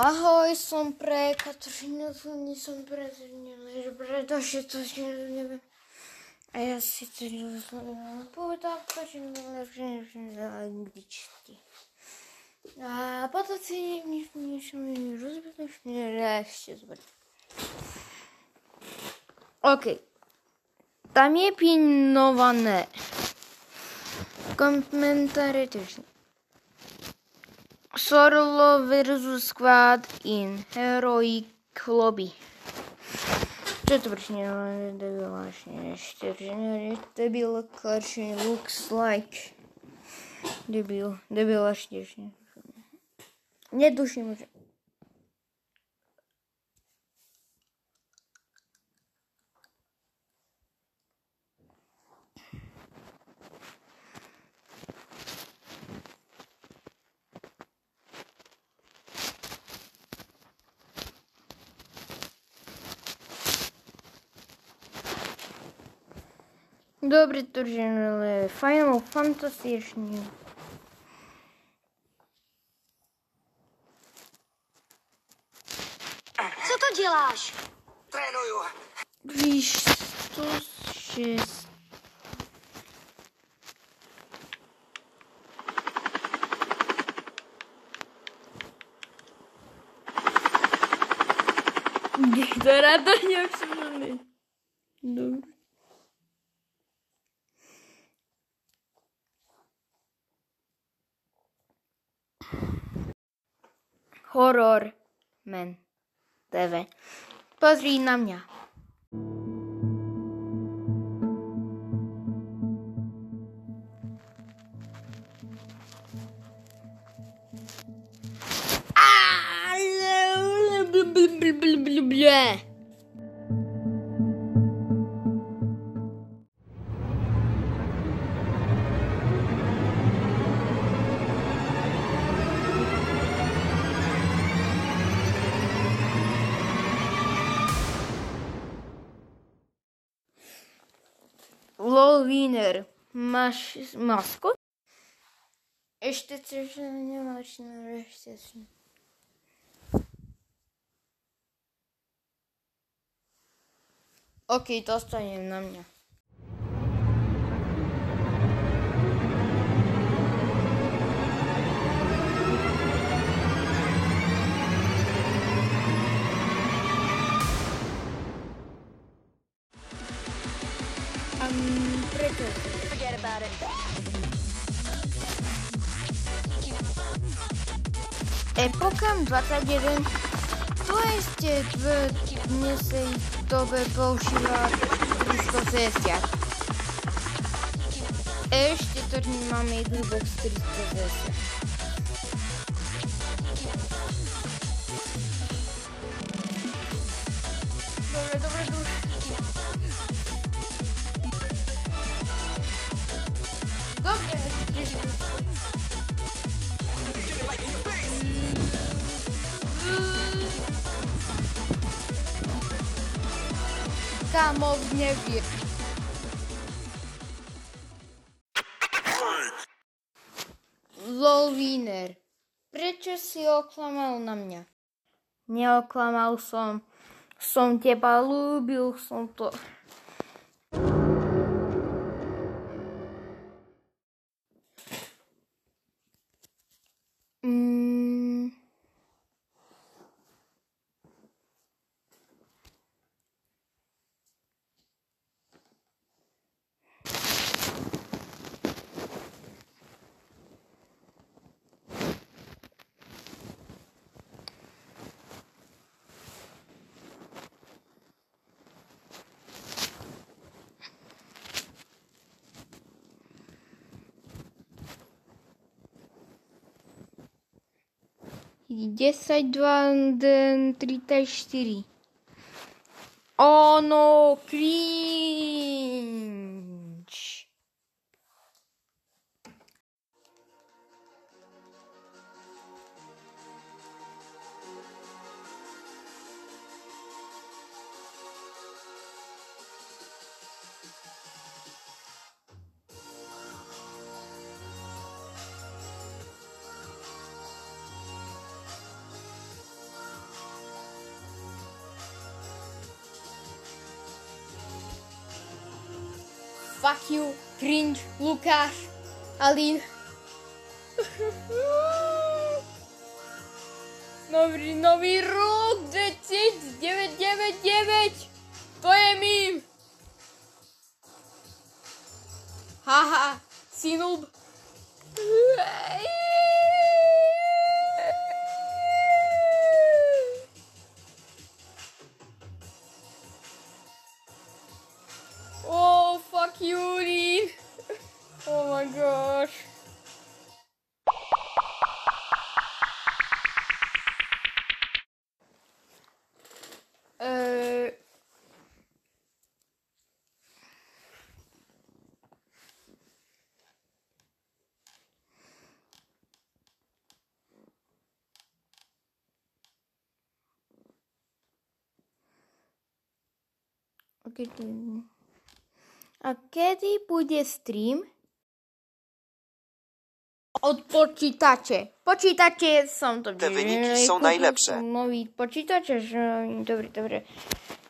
Ahoj, som pre Katarzynu, to nie som pre pretože to neviem. A ja si to povedal, že angličky. A potom si niečo mi rozbudeš, ešte zbudem. OK. Tam je pinované. Komentáre tiež nie. Solo versus Squad in Heroic Lobby. Čo to prečne debil vážne ešte, debil karčne looks like. Debil, debil až tiež ne. Dobre, to ale Final Fantasy nie. Co to děláš? Trénuju. Víš, to šest. Horror Men TV. Pozdrij na mnie. LOL winner. Máš maskot? Ešte chceš, na ešte si. OK, dostanem na mňa. Good. Forget about it. Е 21. Тоест е 2 днеса и то бе по-шива Христос е с тях. Е, ще търнимаме и друг с 310. Kamo w niebie. Lol. Prečo si oklamal na mňa? Neoklamal som. Som teba ľúbil, som to... 10, 2, 34. Ono, kríž. Fuck you, cringe, Lukáš, Alín. Nový, nový rok 2999. To je mým. Haha, si a kedy bude stream? Od počítače. Počítače som to... Te wyniki są najlepsze. Nový počítač. že- Dobre, dobre.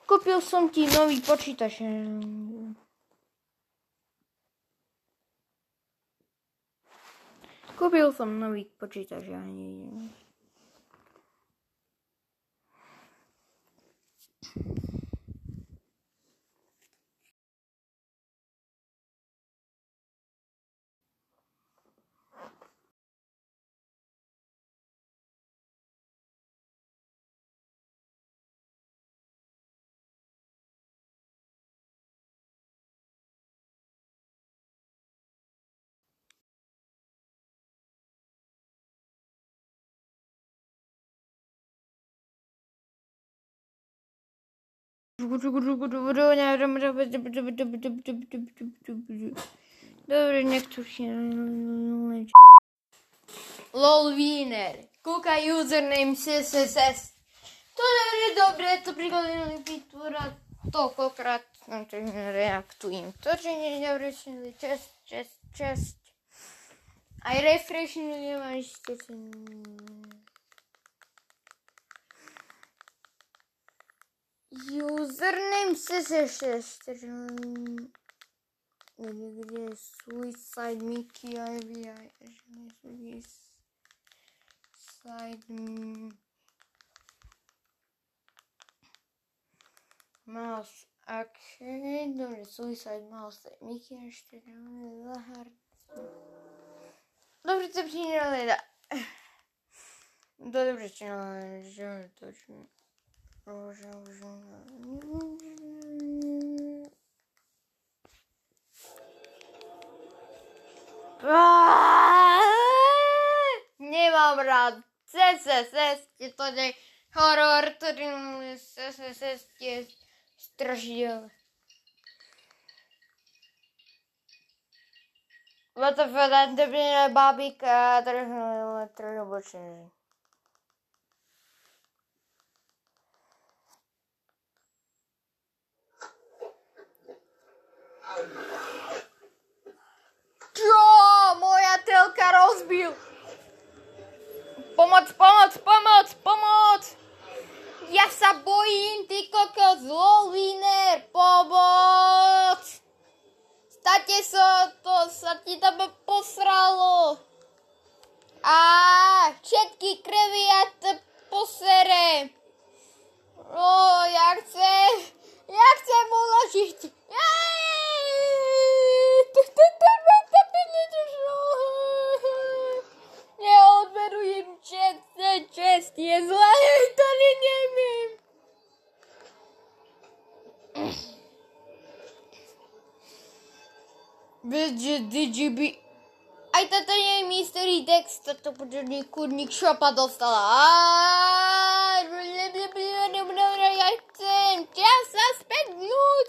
Kúpil som ti nový počítač. Kúpil som nový počítač. ja nie- Dobre, nech tu si... LOL winner. Kúka username SSS. To je dobre, to prikladím vytvorať toľkokrát, no to reaktujem. To, že nedavrechnili čest, čest, čest. Aj refreshnuli ma ešte. Username Sister eşleştirin. Nereye Suicide Mickey IBI. Suicide Mouse. Okay, doğru. Suicide Mouse. Mickey eşleştirin. Zahar. Добрый день, Лейда. Добрый день, Лейда. Bože, bože. Nemám rád CSS, je to nej horor, ktorý CSS je strašidelné. What the fuck, that bábika, trochu, trochu bočne. 今日もやって DGB. Aj toto nie je mystery text, toto počerný kurník šopa dostala. Aaaa, ja chcem čas sa spätnúť.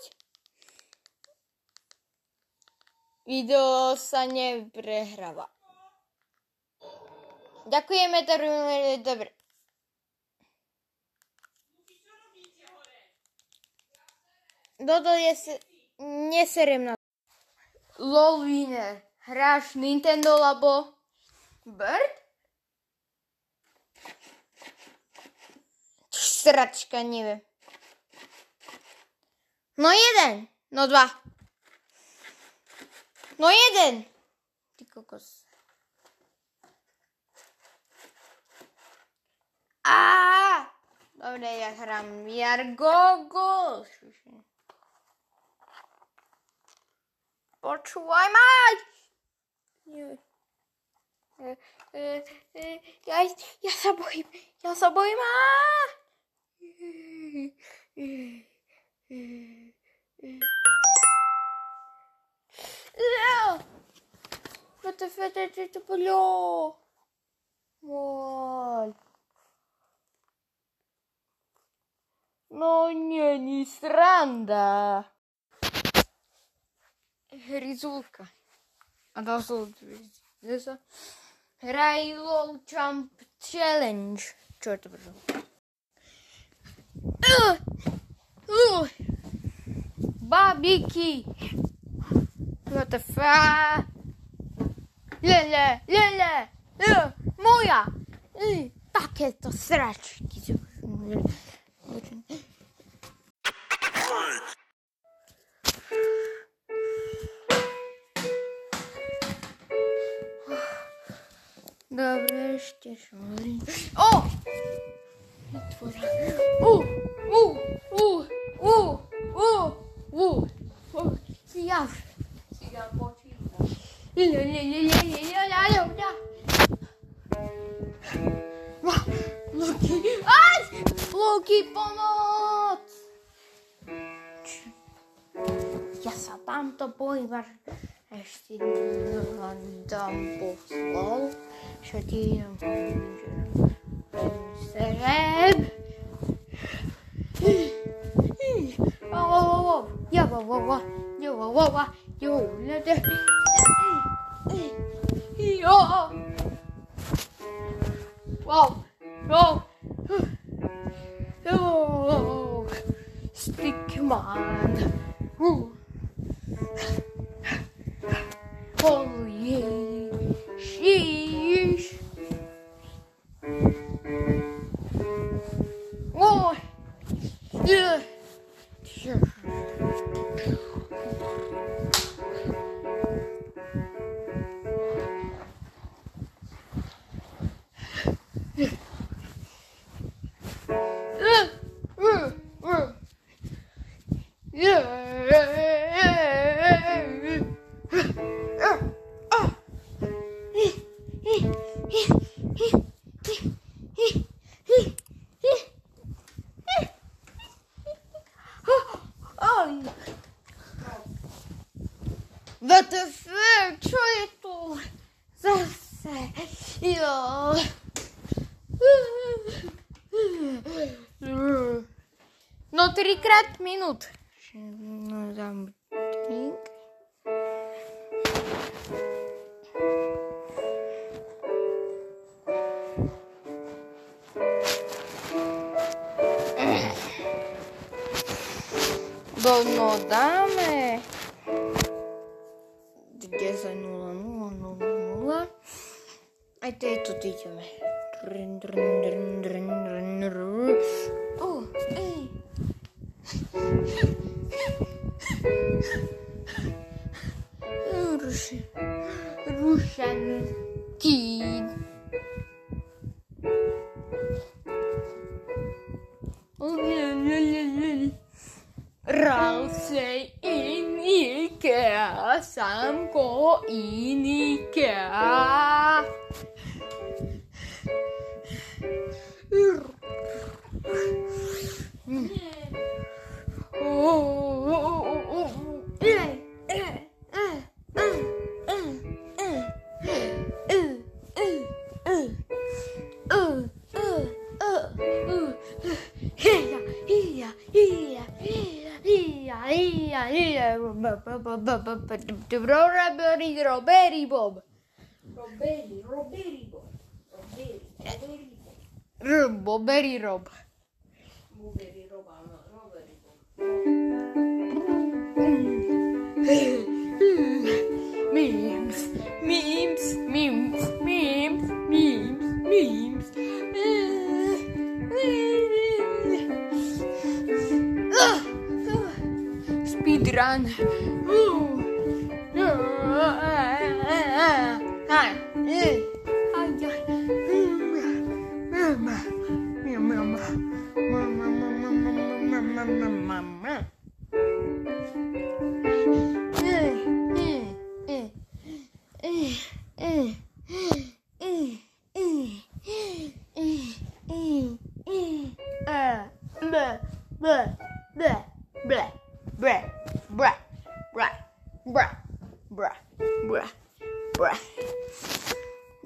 Video sa neprehráva. Ďakujeme, to robíme dobre. Dodo je se... Neserem na LOL winner. Hráš Nintendo Labo Bird? Sračka, neviem. No jeden, no dva. No jeden! Ty kokos. A! Dobre, ja hrám VR Gogo. Почувай мать! Я, я с собой, я с собой, ма! Это, это, это, это, бля! Маль! Ну, не, не странно. Резулка. Она солнце. Райлол Чамп Челлендж. Черт возьми. Э! Э! Бабики. What the fuck? Ле-ле, ле-ле. Э, моя. Так это срач. Очень. Dobre, ešte šmorím. O! Vytvorá. U, u, u, u, u, u, u. Ja, ja počítam. Le, le, le, le, le, le, le, le, le. Loki, aj! Loki, pomoc! Ja sa tamto bojím, až ešte tam poslal. شديد سلام يا بابا يا بابا يا ولد واو واو Oh, stick man. Ooh. Oh yeah. Sheesh. Oh. Yeah. Je tu? Zase. Jo. No trikrát minút. No dám. No, no dáme. Geza nula nula nula nula. Aí tem tudo isso, Oh, ei. Robbery Bob. Roberi, Roberi, Bob. Roberi, Roberi, Bob. Robbery Rob. Roberi, Roberi, Bob. Memes, memes, memes, memes, memes, memes. dirán. Uh, uh, uh,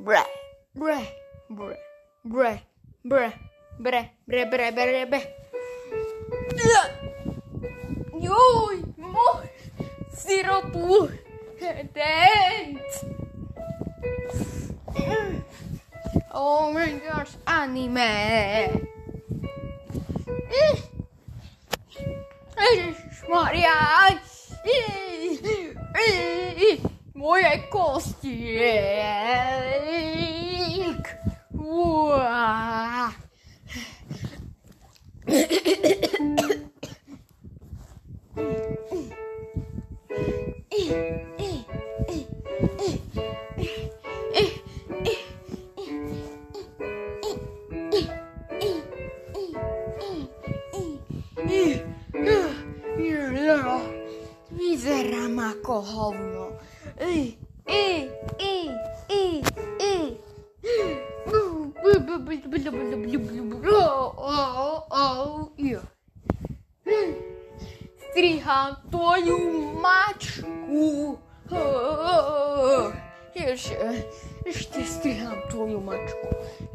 bre bre bre bre bre bre bre bre bre bre bre bre bre bre bre dent. Oh my gosh, anime. Eh, eh, Maria. Eh, Mooie kostjek. Wow.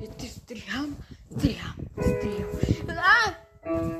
И ты стрям, стрям, стрям. А!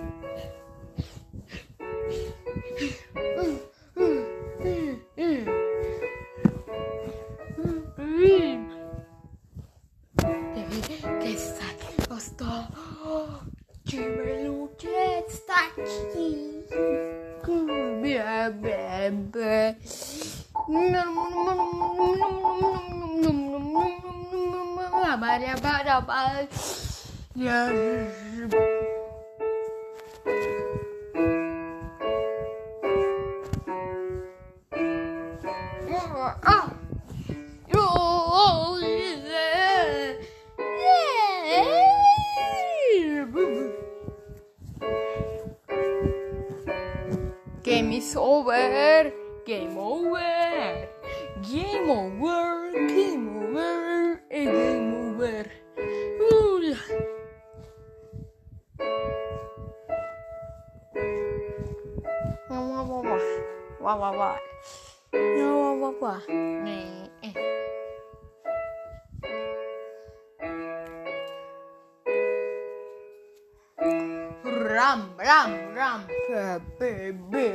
Game is over. Game over. Game over. No, qua, qua. Eh, eh. Ram, ram, ram, be, be,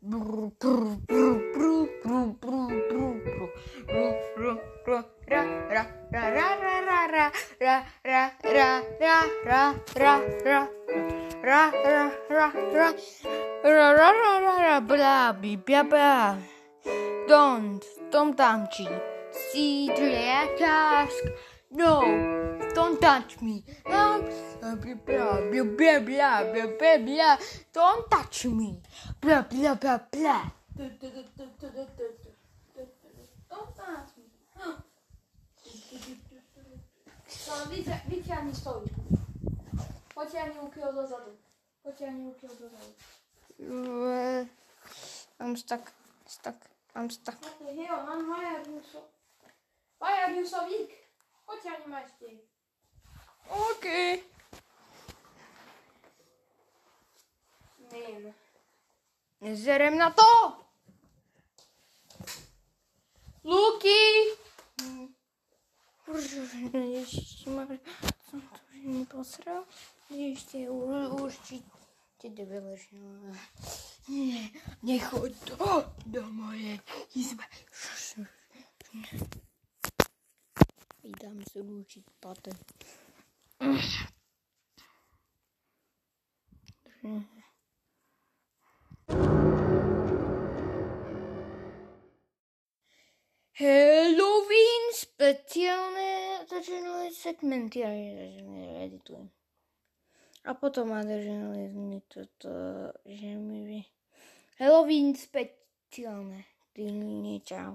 bru, bru, bru, bru, bru, bru, bru, bru, bru, bru, ra, ra, ra, ra, ra, ra, ra, ra, ra, ra, ra, ra, ra, ra. Ra, ra, ra, ra, ra, ra, ra, ra, ra, bla, bi, bia, bia. Don't, don't touch me. See the task. No, don't touch me. Um, blah, blah, blah, blah, blah, blah, blah. Don't touch me. Blah, blah, blah, blah. No, widzę, wyciągnij stoi. Pociągnij ukiel Potiahni úkyl dozadu. Potiahni úkyl dozadu. I'm stuck. Stuck. I'm stuck. What the hell, man? Why are you so... Why are you so weak? Potiahni ma ešte. OK. Man. Zerem na to! Luky! Hm. Som to už neposrel. Вие ще урчите да ви лъжа. Не ходи до моя изба. И дам се учи пата. Mm-hmm. Halloween специални тъжни сегментирани редитуем. A potom adrenalin toto, že mi by... Halloween speciálne. Čau.